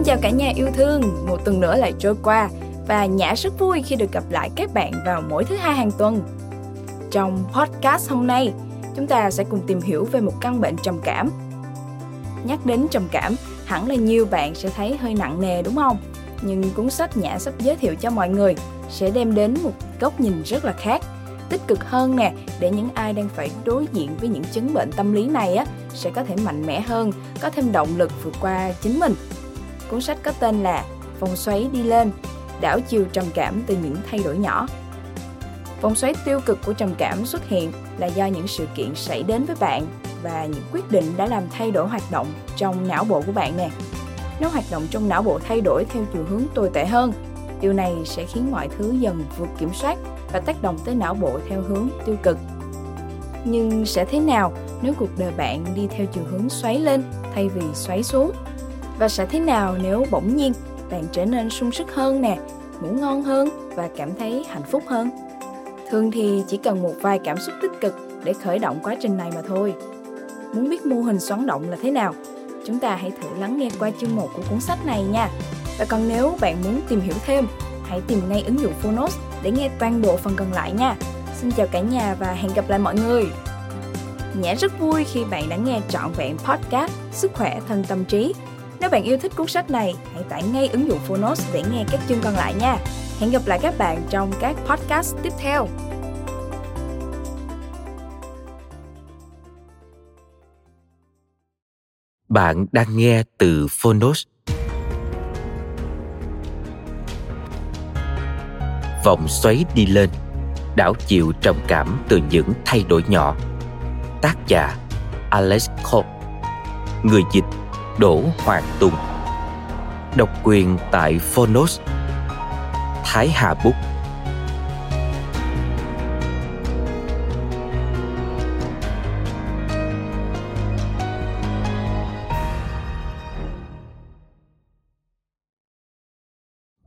Xin chào cả nhà yêu thương, một tuần nữa lại trôi qua và Nhã rất vui khi được gặp lại các bạn vào mỗi thứ hai hàng tuần. Trong podcast hôm nay, chúng ta sẽ cùng tìm hiểu về một căn bệnh trầm cảm. Nhắc đến trầm cảm, hẳn là nhiều bạn sẽ thấy hơi nặng nề đúng không? Nhưng cuốn sách Nhã sắp giới thiệu cho mọi người sẽ đem đến một góc nhìn rất là khác tích cực hơn nè để những ai đang phải đối diện với những chứng bệnh tâm lý này á sẽ có thể mạnh mẽ hơn, có thêm động lực vượt qua chính mình. Cuốn sách có tên là Vòng xoáy đi lên, đảo chiều trầm cảm từ những thay đổi nhỏ. Vòng xoáy tiêu cực của trầm cảm xuất hiện là do những sự kiện xảy đến với bạn và những quyết định đã làm thay đổi hoạt động trong não bộ của bạn nè. Nếu hoạt động trong não bộ thay đổi theo chiều hướng tồi tệ hơn, điều này sẽ khiến mọi thứ dần vượt kiểm soát và tác động tới não bộ theo hướng tiêu cực. Nhưng sẽ thế nào nếu cuộc đời bạn đi theo chiều hướng xoáy lên thay vì xoáy xuống? Và sẽ thế nào nếu bỗng nhiên bạn trở nên sung sức hơn nè, ngủ ngon hơn và cảm thấy hạnh phúc hơn? Thường thì chỉ cần một vài cảm xúc tích cực để khởi động quá trình này mà thôi. Muốn biết mô hình xoắn động là thế nào? Chúng ta hãy thử lắng nghe qua chương 1 của cuốn sách này nha. Và còn nếu bạn muốn tìm hiểu thêm, hãy tìm ngay ứng dụng Phonos để nghe toàn bộ phần còn lại nha. Xin chào cả nhà và hẹn gặp lại mọi người. Nhã rất vui khi bạn đã nghe trọn vẹn podcast Sức khỏe thân tâm trí. Nếu bạn yêu thích cuốn sách này, hãy tải ngay ứng dụng Phonos để nghe các chương còn lại nha. Hẹn gặp lại các bạn trong các podcast tiếp theo. Bạn đang nghe từ Phonos vòng xoáy đi lên đảo chiều trầm cảm từ những thay đổi nhỏ tác giả Alex Cobb người dịch Đỗ Hoàng Tùng. Độc quyền tại Phonos. Thái Hà Book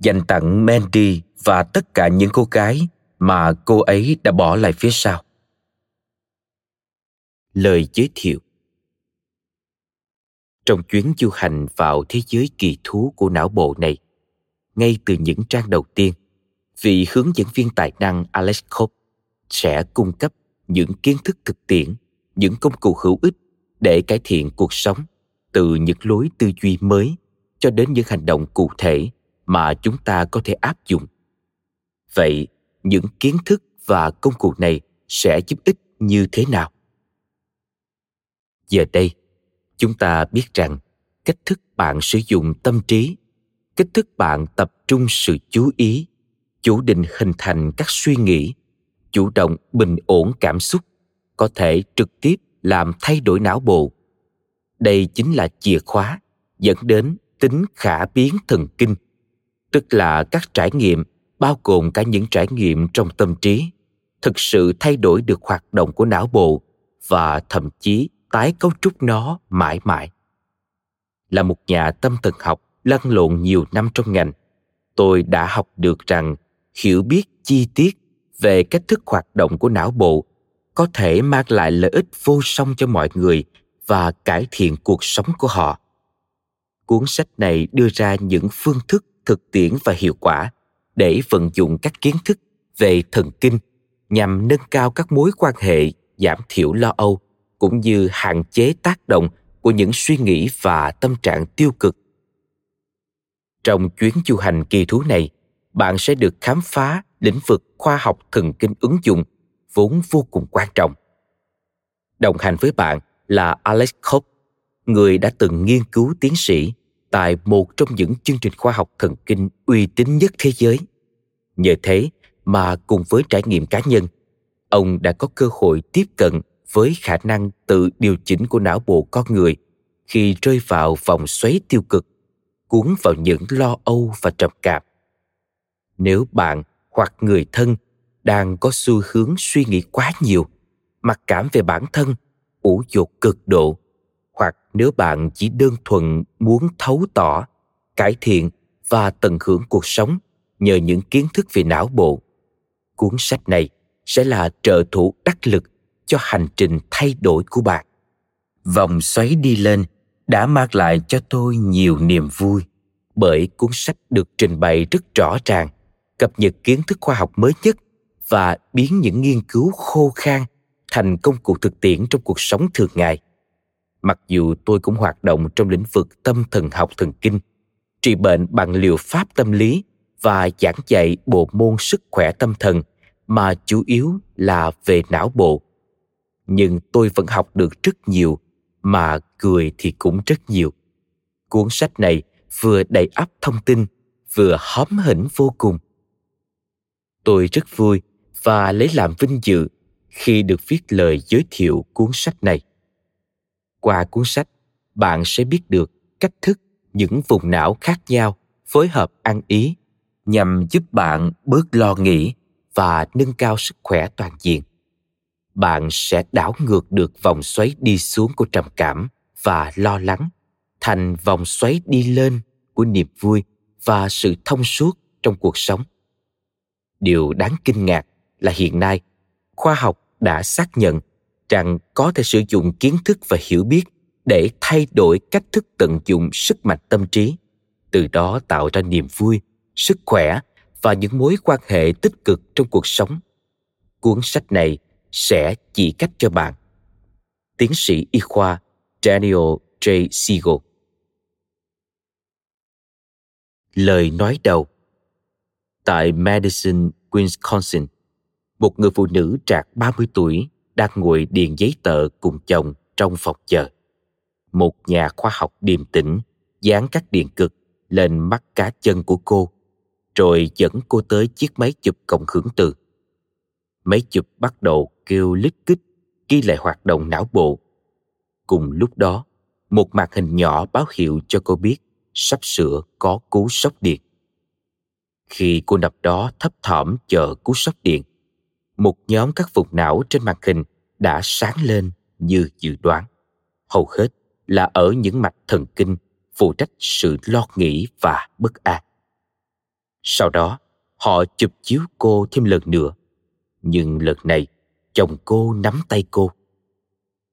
dành tặng Mandy và tất cả những cô gái mà cô ấy đã bỏ lại phía sau. Lời giới thiệu. Trong chuyến du hành vào thế giới kỳ thú của não bộ này, ngay từ những trang đầu tiên, vị hướng dẫn viên tài năng Alex Cobb sẽ cung cấp những kiến thức thực tiễn, những công cụ hữu ích để cải thiện cuộc sống từ những lối tư duy mới cho đến những hành động cụ thể mà chúng ta có thể áp dụng. Vậy những kiến thức và công cụ này sẽ giúp ích như thế nào? Giờ đây chúng ta biết rằng cách thức bạn sử dụng tâm trí, cách thức bạn tập trung sự chú ý, chủ định hình thành các suy nghĩ, chủ động bình ổn cảm xúc, có thể trực tiếp làm thay đổi não bộ. Đây chính là chìa khóa dẫn đến tính khả biến thần kinh, tức là các trải nghiệm, bao gồm cả những trải nghiệm trong tâm trí, thực sự thay đổi được hoạt động của não bộ và thậm chí tái cấu trúc nó mãi mãi. Là một nhà tâm thần học lăn lộn nhiều năm trong ngành, tôi đã học được rằng hiểu biết chi tiết về cách thức hoạt động của não bộ có thể mang lại lợi ích vô song cho mọi người và cải thiện cuộc sống của họ. Cuốn sách này đưa ra những phương thức thực tiễn và hiệu quả để vận dụng các kiến thức về thần kinh nhằm nâng cao các mối quan hệ, giảm thiểu lo âu cũng như hạn chế tác động của những suy nghĩ và tâm trạng tiêu cực trong chuyến du hành kỳ thú này bạn sẽ được khám phá lĩnh vực khoa học thần kinh ứng dụng vốn vô cùng quan trọng đồng hành với bạn là alex Koch, người đã từng nghiên cứu tiến sĩ tại một trong những chương trình khoa học thần kinh uy tín nhất thế giới. Nhờ thế mà cùng với trải nghiệm cá nhân, ông đã có cơ hội tiếp cận với khả năng tự điều chỉnh của não bộ con người khi rơi vào vòng xoáy tiêu cực, cuốn vào những lo âu và trầm cảm. Nếu bạn hoặc người thân đang có xu hướng suy nghĩ quá nhiều, mặc cảm về bản thân, ủ dột cực độ hoặc nếu bạn chỉ đơn thuần muốn thấu tỏ cải thiện và tận hưởng cuộc sống nhờ những kiến thức về não bộ cuốn sách này sẽ là trợ thủ đắc lực cho hành trình thay đổi của bạn. Vòng xoáy đi lên đã mang lại cho tôi nhiều niềm vui, bởi cuốn sách được trình bày rất rõ ràng, cập nhật kiến thức khoa học mới nhất và biến những nghiên cứu khô khan thành công cụ thực tiễn trong cuộc sống thường ngày. Mặc dù tôi cũng hoạt động trong lĩnh vực tâm thần học thần kinh, trị bệnh bằng liệu pháp tâm lý và giảng dạy bộ môn sức khỏe tâm thần, mà chủ yếu là về não bộ nhưng tôi vẫn học được rất nhiều, mà cười thì cũng rất nhiều. Cuốn sách này vừa đầy ắp thông tin, vừa hóm hỉnh vô cùng. Tôi rất vui và lấy làm vinh dự khi được viết lời giới thiệu cuốn sách này. Qua cuốn sách, bạn sẽ biết được cách thức những vùng não khác nhau phối hợp ăn ý nhằm giúp bạn bớt lo nghĩ và nâng cao sức khỏe toàn diện bạn sẽ đảo ngược được vòng xoáy đi xuống của trầm cảm và lo lắng, thành vòng xoáy đi lên của niềm vui và sự thông suốt trong cuộc sống. Điều đáng kinh ngạc là hiện nay, khoa học đã xác nhận rằng có thể sử dụng kiến thức và hiểu biết để thay đổi cách thức tận dụng sức mạnh tâm trí, từ đó tạo ra niềm vui, sức khỏe và những mối quan hệ tích cực trong cuộc sống. Cuốn sách này sẽ chỉ cách cho bạn tiến sĩ y khoa daniel j siegel lời nói đầu tại madison wisconsin một người phụ nữ trạc 30 tuổi đang ngồi điền giấy tờ cùng chồng trong phòng chờ. Một nhà khoa học điềm tĩnh dán các điện cực lên mắt cá chân của cô, rồi dẫn cô tới chiếc máy chụp cộng hưởng từ. Máy chụp bắt đầu kêu lít kích, ghi lại hoạt động não bộ. Cùng lúc đó, một màn hình nhỏ báo hiệu cho cô biết sắp sửa có cú sốc điện. Khi cô nằm đó thấp thỏm chờ cú sốc điện, một nhóm các vùng não trên màn hình đã sáng lên như dự đoán. Hầu hết là ở những mạch thần kinh phụ trách sự lo nghĩ và bất an. Sau đó, họ chụp chiếu cô thêm lần nữa. Nhưng lần này, chồng cô nắm tay cô.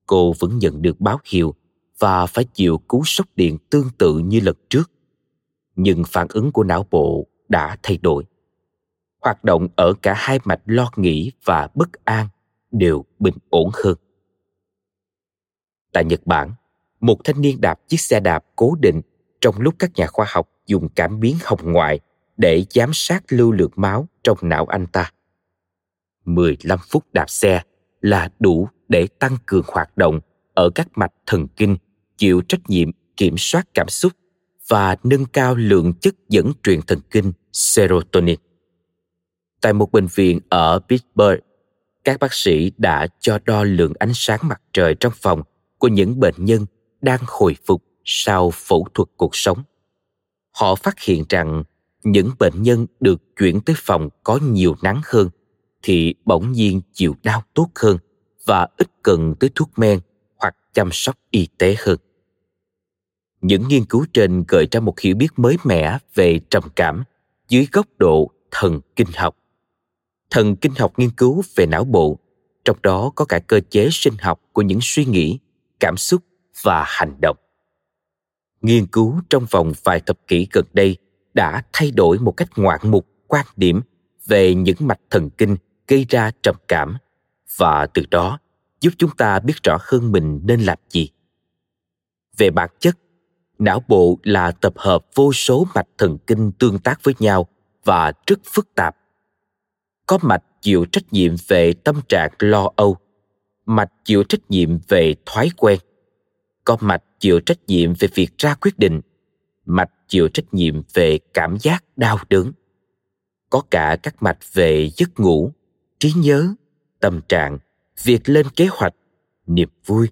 Cô vẫn nhận được báo hiệu và phải chịu cú sốc điện tương tự như lần trước. Nhưng phản ứng của não bộ đã thay đổi hoạt động ở cả hai mạch lo nghĩ và bất an đều bình ổn hơn. Tại Nhật Bản, một thanh niên đạp chiếc xe đạp cố định trong lúc các nhà khoa học dùng cảm biến hồng ngoại để giám sát lưu lượng máu trong não anh ta. 15 phút đạp xe là đủ để tăng cường hoạt động ở các mạch thần kinh chịu trách nhiệm kiểm soát cảm xúc và nâng cao lượng chất dẫn truyền thần kinh serotonin tại một bệnh viện ở Pittsburgh, các bác sĩ đã cho đo lượng ánh sáng mặt trời trong phòng của những bệnh nhân đang hồi phục sau phẫu thuật cuộc sống. Họ phát hiện rằng những bệnh nhân được chuyển tới phòng có nhiều nắng hơn thì bỗng nhiên chịu đau tốt hơn và ít cần tới thuốc men hoặc chăm sóc y tế hơn. Những nghiên cứu trên gợi ra một hiểu biết mới mẻ về trầm cảm dưới góc độ thần kinh học thần kinh học nghiên cứu về não bộ, trong đó có cả cơ chế sinh học của những suy nghĩ, cảm xúc và hành động nghiên cứu trong vòng vài thập kỷ gần đây đã thay đổi một cách ngoạn mục quan điểm về những mạch thần kinh gây ra trầm cảm. Và từ đó, giúp chúng ta biết rõ hơn mình nên làm gì. Về bản chất, não bộ là tập hợp vô số mạch thần kinh tương tác với nhau và rất phức tạp. Có mạch chịu trách nhiệm về tâm trạng lo âu, mạch chịu trách nhiệm về thói quen. Có mạch chịu trách nhiệm về việc ra quyết định, mạch chịu trách nhiệm về cảm giác đau đớn. Có cả các mạch về giấc ngủ trí nhớ, tâm trạng, việc lên kế hoạch, niềm vui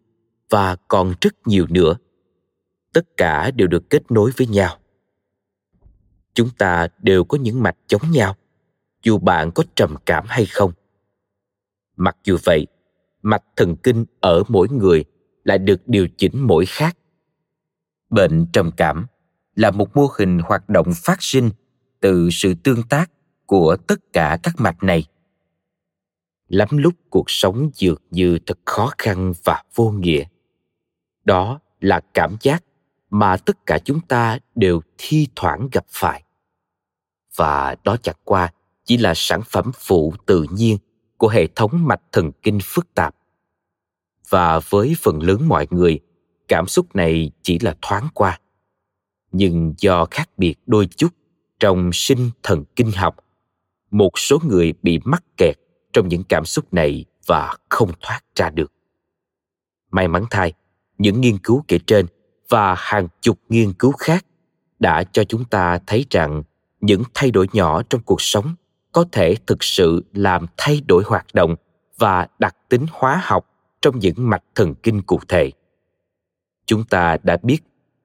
và còn rất nhiều nữa. Tất cả đều được kết nối với nhau. Chúng ta đều có những mạch giống nhau, dù bạn có trầm cảm hay không. Mặc dù vậy mạch thần kinh ở mỗi người lại được điều chỉnh mỗi khác. Bệnh trầm cảm là một mô hình hoạt động phát sinh từ sự tương tác của tất cả các mạch này lắm lúc cuộc sống dường như thật khó khăn và vô nghĩa. Đó là cảm giác mà tất cả chúng ta đều thi thoảng gặp phải. Và đó chẳng qua chỉ là sản phẩm phụ tự nhiên của hệ thống mạch thần kinh phức tạp. Và với phần lớn mọi người, cảm xúc này chỉ là thoáng qua. Nhưng do khác biệt đôi chút trong sinh thần kinh học, một số người bị mắc kẹt trong những cảm xúc này và không thoát ra được. May mắn thay, những nghiên cứu kể trên và hàng chục nghiên cứu khác đã cho chúng ta thấy rằng những thay đổi nhỏ trong cuộc sống có thể thực sự làm thay đổi hoạt động và đặc tính hóa học trong những mạch thần kinh cụ thể. Chúng ta đã biết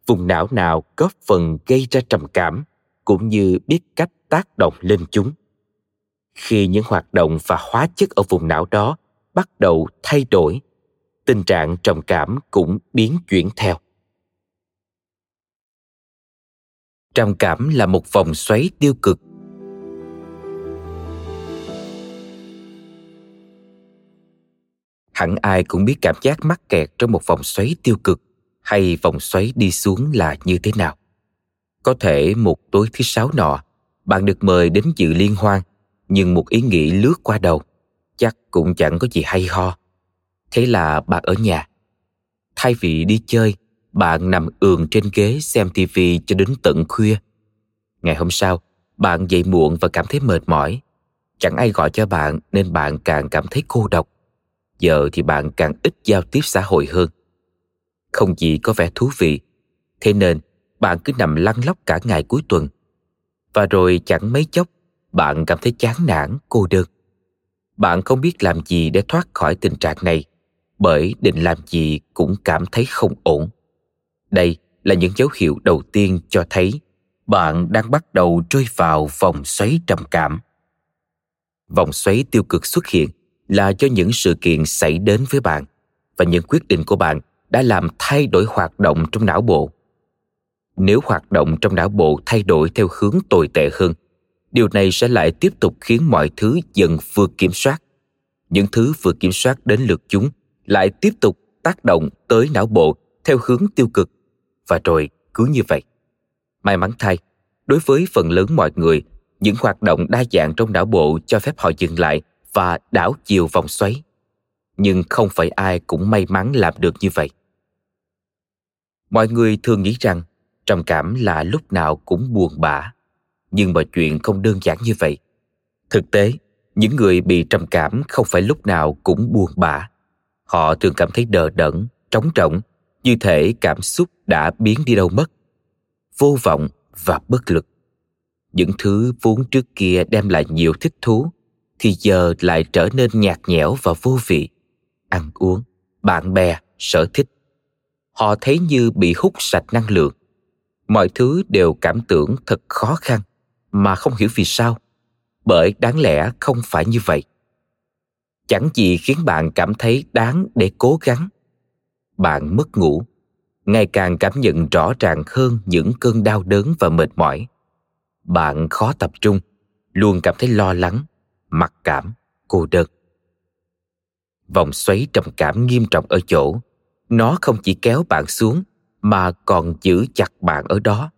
vùng não nào góp phần gây ra trầm cảm, cũng như biết cách tác động lên chúng khi những hoạt động và hóa chất ở vùng não đó bắt đầu thay đổi, tình trạng trầm cảm cũng biến chuyển theo. Trầm cảm là một vòng xoáy tiêu cực. Hẳn ai cũng biết cảm giác mắc kẹt trong một vòng xoáy tiêu cực hay vòng xoáy đi xuống là như thế nào. Có thể một tối thứ sáu nọ, bạn được mời đến dự liên hoan nhưng một ý nghĩ lướt qua đầu, chắc cũng chẳng có gì hay ho. Thế là bạn ở nhà. Thay vì đi chơi, bạn nằm ườn trên ghế xem tivi cho đến tận khuya. Ngày hôm sau, bạn dậy muộn và cảm thấy mệt mỏi. Chẳng ai gọi cho bạn nên bạn càng cảm thấy cô độc. Giờ thì bạn càng ít giao tiếp xã hội hơn. Không gì có vẻ thú vị, thế nên bạn cứ nằm lăn lóc cả ngày cuối tuần. Và rồi chẳng mấy chốc bạn cảm thấy chán nản, cô đơn. Bạn không biết làm gì để thoát khỏi tình trạng này, bởi định làm gì cũng cảm thấy không ổn. Đây là những dấu hiệu đầu tiên cho thấy bạn đang bắt đầu rơi vào vòng xoáy trầm cảm. Vòng xoáy tiêu cực xuất hiện là do những sự kiện xảy đến với bạn và những quyết định của bạn đã làm thay đổi hoạt động trong não bộ. Nếu hoạt động trong não bộ thay đổi theo hướng tồi tệ hơn điều này sẽ lại tiếp tục khiến mọi thứ dần vượt kiểm soát. Những thứ vượt kiểm soát đến lượt chúng lại tiếp tục tác động tới não bộ theo hướng tiêu cực. Và rồi, cứ như vậy. May mắn thay, đối với phần lớn mọi người, những hoạt động đa dạng trong não bộ cho phép họ dừng lại và đảo chiều vòng xoáy. Nhưng không phải ai cũng may mắn làm được như vậy. Mọi người thường nghĩ rằng trầm cảm là lúc nào cũng buồn bã nhưng mọi chuyện không đơn giản như vậy. Thực tế, những người bị trầm cảm không phải lúc nào cũng buồn bã. Họ thường cảm thấy đờ đẫn, trống rỗng, như thể cảm xúc đã biến đi đâu mất. Vô vọng và bất lực. Những thứ vốn trước kia đem lại nhiều thích thú, thì giờ lại trở nên nhạt nhẽo và vô vị. Ăn uống, bạn bè, sở thích. Họ thấy như bị hút sạch năng lượng. Mọi thứ đều cảm tưởng thật khó khăn mà không hiểu vì sao. Bởi đáng lẽ không phải như vậy. Chẳng gì khiến bạn cảm thấy đáng để cố gắng. Bạn mất ngủ, ngày càng cảm nhận rõ ràng hơn những cơn đau đớn và mệt mỏi. Bạn khó tập trung, luôn cảm thấy lo lắng, mặc cảm, cô đơn. Vòng xoáy trầm cảm nghiêm trọng ở chỗ, nó không chỉ kéo bạn xuống mà còn giữ chặt bạn ở đó.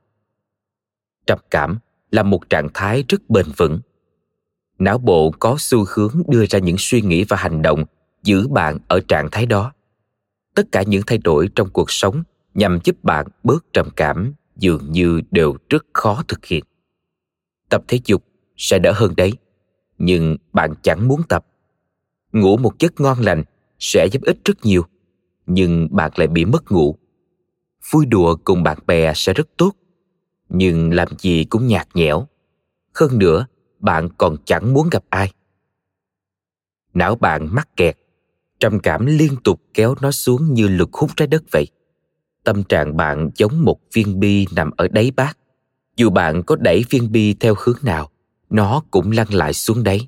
Trầm cảm là một trạng thái rất bền vững. Não bộ có xu hướng đưa ra những suy nghĩ và hành động giữ bạn ở trạng thái đó. Tất cả những thay đổi trong cuộc sống nhằm giúp bạn bớt trầm cảm dường như đều rất khó thực hiện. Tập thể dục sẽ đỡ hơn đấy, nhưng bạn chẳng muốn tập. Ngủ một giấc ngon lành sẽ giúp ích rất nhiều, nhưng bạn lại bị mất ngủ. Vui đùa cùng bạn bè sẽ rất tốt nhưng làm gì cũng nhạt nhẽo. Hơn nữa, bạn còn chẳng muốn gặp ai. Não bạn mắc kẹt. Trầm cảm liên tục kéo nó xuống như lực hút trái đất vậy. Tâm trạng bạn giống một viên bi nằm ở đáy bát. Dù bạn có đẩy viên bi theo hướng nào, nó cũng lăn lại xuống đấy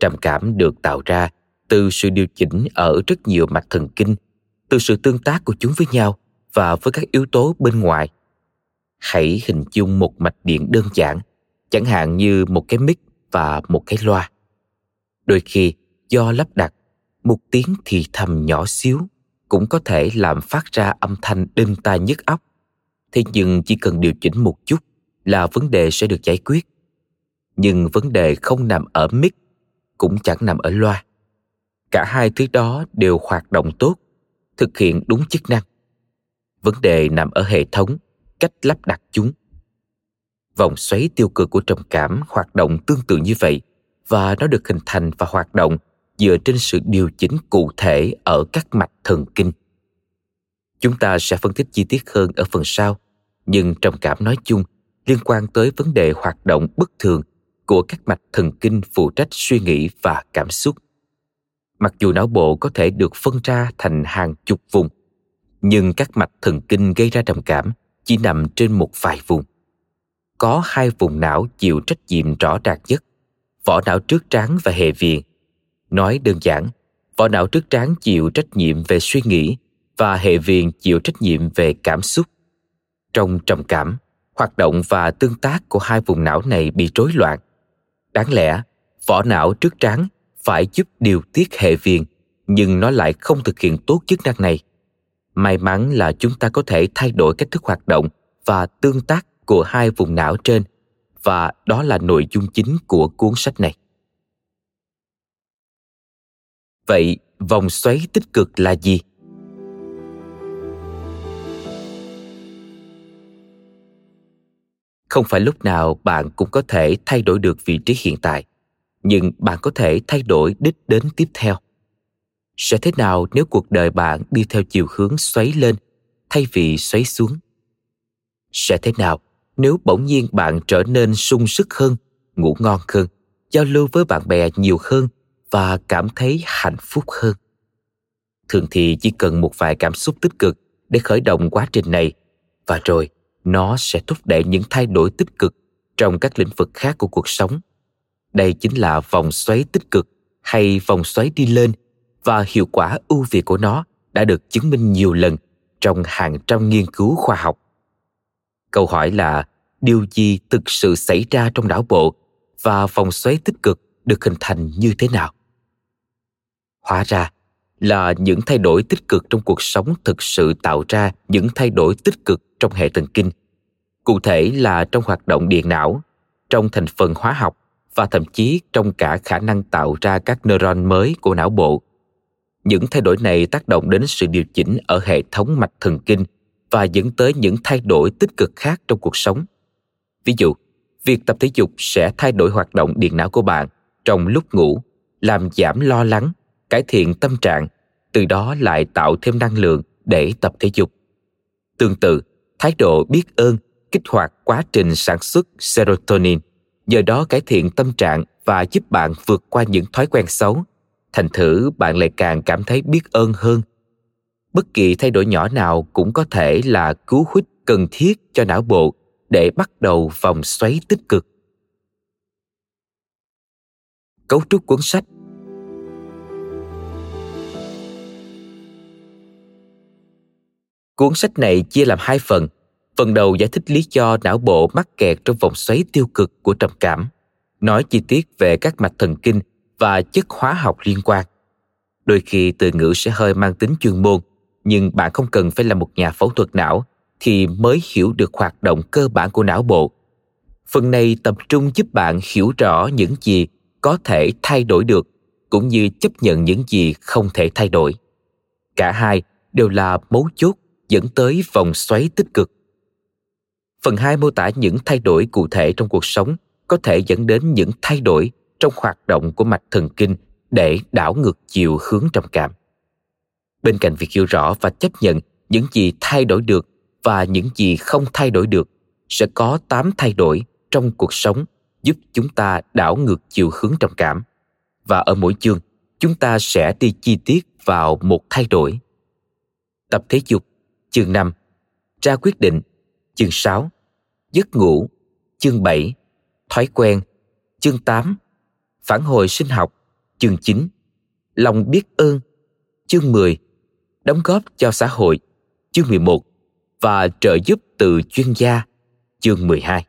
trầm cảm được tạo ra từ sự điều chỉnh ở rất nhiều mạch thần kinh, từ sự tương tác của chúng với nhau và với các yếu tố bên ngoài hãy hình dung một mạch điện đơn giản chẳng hạn như một cái mic và một cái loa đôi khi do lắp đặt một tiếng thì thầm nhỏ xíu cũng có thể làm phát ra âm thanh đinh tai nhức óc. Thế nhưng chỉ cần điều chỉnh một chút là vấn đề sẽ được giải quyết. Nhưng vấn đề không nằm ở mic, cũng chẳng nằm ở loa. Cả hai thứ đó đều hoạt động tốt, thực hiện đúng chức năng. Vấn đề nằm ở hệ thống, cách lắp đặt chúng. Vòng xoáy tiêu cực của trầm cảm hoạt động tương tự như vậy và nó được hình thành và hoạt động dựa trên sự điều chỉnh cụ thể ở các mạch thần kinh. Chúng ta sẽ phân tích chi tiết hơn ở phần sau, nhưng trầm cảm nói chung liên quan tới vấn đề hoạt động bất thường của các mạch thần kinh phụ trách suy nghĩ và cảm xúc. Mặc dù não bộ có thể được phân ra thành hàng chục vùng, nhưng các mạch thần kinh gây ra trầm cảm chỉ nằm trên một vài vùng. Có hai vùng não chịu trách nhiệm rõ ràng nhất, vỏ não trước trán và hệ viền. Nói đơn giản, vỏ não trước trán chịu trách nhiệm về suy nghĩ và hệ viền chịu trách nhiệm về cảm xúc. Trong trầm cảm, hoạt động và tương tác của hai vùng não này bị rối loạn. Đáng lẽ, vỏ não trước trán phải giúp điều tiết hệ viền, nhưng nó lại không thực hiện tốt chức năng này. May mắn là chúng ta có thể thay đổi cách thức hoạt động và tương tác của hai vùng não trên và đó là nội dung chính của cuốn sách này. Vậy, vòng xoáy tích cực là gì? không phải lúc nào bạn cũng có thể thay đổi được vị trí hiện tại nhưng bạn có thể thay đổi đích đến tiếp theo sẽ thế nào nếu cuộc đời bạn đi theo chiều hướng xoáy lên thay vì xoáy xuống? Sẽ thế nào nếu bỗng nhiên bạn trở nên sung sức hơn, ngủ ngon hơn, giao lưu với bạn bè nhiều hơn và cảm thấy hạnh phúc hơn? Thường thì chỉ cần một vài cảm xúc tích cực để khởi động quá trình này và rồi nó sẽ thúc đẩy những thay đổi tích cực trong các lĩnh vực khác của cuộc sống. Đây chính là vòng xoáy tích cực hay vòng xoáy đi lên và hiệu quả ưu việt của nó đã được chứng minh nhiều lần trong hàng trăm nghiên cứu khoa học. Câu hỏi là, điều gì thực sự xảy ra trong não bộ và vòng xoáy tích cực được hình thành như thế nào? Hóa ra là những thay đổi tích cực trong cuộc sống thực sự tạo ra những thay đổi tích cực trong hệ thần kinh. Cụ thể là trong hoạt động điện não, trong thành phần hóa học và thậm chí trong cả khả năng tạo ra các neuron mới của não bộ những thay đổi này tác động đến sự điều chỉnh ở hệ thống mạch thần kinh và dẫn tới những thay đổi tích cực khác trong cuộc sống. Ví dụ, việc tập thể dục sẽ thay đổi hoạt động điện não của bạn trong lúc ngủ, làm giảm lo lắng, cải thiện tâm trạng, từ đó lại tạo thêm năng lượng để tập thể dục. Tương tự, thái độ biết ơn kích hoạt quá trình sản xuất serotonin, nhờ đó cải thiện tâm trạng và giúp bạn vượt qua những thói quen xấu thành thử bạn lại càng cảm thấy biết ơn hơn. Bất kỳ thay đổi nhỏ nào cũng có thể là cú hích cần thiết cho não bộ để bắt đầu vòng xoáy tích cực. Cấu trúc cuốn sách. Cuốn sách này chia làm hai phần. Phần đầu giải thích lý do não bộ mắc kẹt trong vòng xoáy tiêu cực của trầm cảm, nói chi tiết về các mạch thần kinh và chất hóa học liên quan. Đôi khi từ ngữ sẽ hơi mang tính chuyên môn, nhưng bạn không cần phải là một nhà phẫu thuật não thì mới hiểu được hoạt động cơ bản của não bộ. Phần này tập trung giúp bạn hiểu rõ những gì có thể thay đổi được cũng như chấp nhận những gì không thể thay đổi. Cả hai đều là mấu chốt dẫn tới vòng xoáy tích cực. Phần 2 mô tả những thay đổi cụ thể trong cuộc sống có thể dẫn đến những thay đổi trong hoạt động của mạch thần kinh để đảo ngược chiều hướng trầm cảm. Bên cạnh việc hiểu rõ và chấp nhận những gì thay đổi được và những gì không thay đổi được, sẽ có 8 thay đổi trong cuộc sống giúp chúng ta đảo ngược chiều hướng trầm cảm. Và ở mỗi chương, chúng ta sẽ đi chi tiết vào một thay đổi. Tập thể dục chương 5, ra quyết định, chương 6, giấc ngủ, chương 7, thói quen, chương 8, phản hồi sinh học, chương 9, lòng biết ơn, chương 10, đóng góp cho xã hội, chương 11 và trợ giúp từ chuyên gia, chương 12.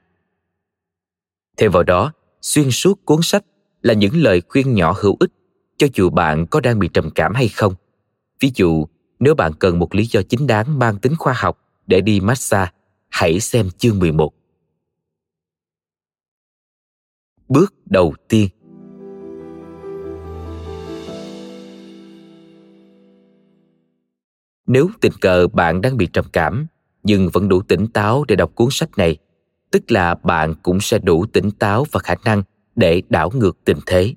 Thêm vào đó, xuyên suốt cuốn sách là những lời khuyên nhỏ hữu ích cho dù bạn có đang bị trầm cảm hay không. Ví dụ, Nếu bạn cần một lý do chính đáng mang tính khoa học để đi massage, hãy xem chương 11. Bước đầu tiên Nếu tình cờ bạn đang bị trầm cảm nhưng vẫn đủ tỉnh táo để đọc cuốn sách này, tức là bạn cũng sẽ đủ tỉnh táo và khả năng để đảo ngược tình thế.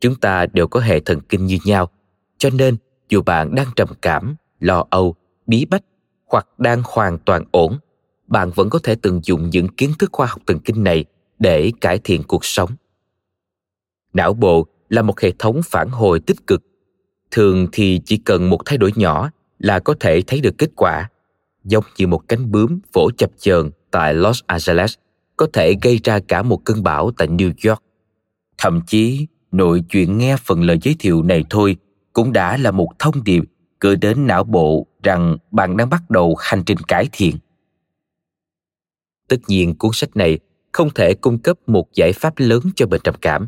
Chúng ta đều có hệ thần kinh như nhau, cho nên dù bạn đang trầm cảm, lo âu, bí bách hoặc đang hoàn toàn ổn, bạn vẫn có thể tận dụng những kiến thức khoa học thần kinh này để cải thiện cuộc sống. Não bộ là một hệ thống phản hồi tích cực. Thường thì chỉ cần một thay đổi nhỏ là có thể thấy được kết quả, giống như một cánh bướm vỗ chập chờn tại Los Angeles có thể gây ra cả một cơn bão tại New York. Thậm chí, nội chuyện nghe phần lời giới thiệu này thôi cũng đã là một thông điệp gửi đến não bộ rằng bạn đang bắt đầu hành trình cải thiện. Tất nhiên cuốn sách này không thể cung cấp một giải pháp lớn cho bệnh trầm cảm,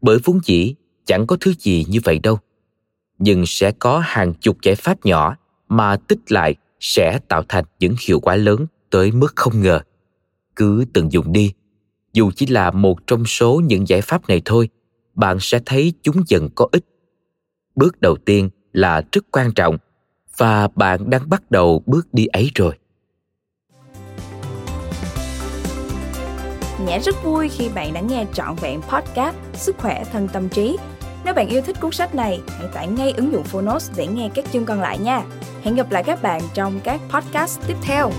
bởi vốn dĩ chẳng có thứ gì như vậy đâu. Nhưng sẽ có hàng chục giải pháp nhỏ mà tích lại sẽ tạo thành những hiệu quả lớn tới mức không ngờ. Cứ tận dụng đi, dù chỉ là một trong số những giải pháp này thôi, bạn sẽ thấy chúng dần có ích. Bước đầu tiên là rất quan trọng và bạn đang bắt đầu bước đi ấy rồi. Nhã rất vui khi bạn đã nghe trọn vẹn podcast Sức khỏe thân tâm trí. Nếu bạn yêu thích cuốn sách này, hãy tải ngay ứng dụng Phonos để nghe các chương còn lại nha. Hẹn gặp lại các bạn trong các podcast tiếp theo.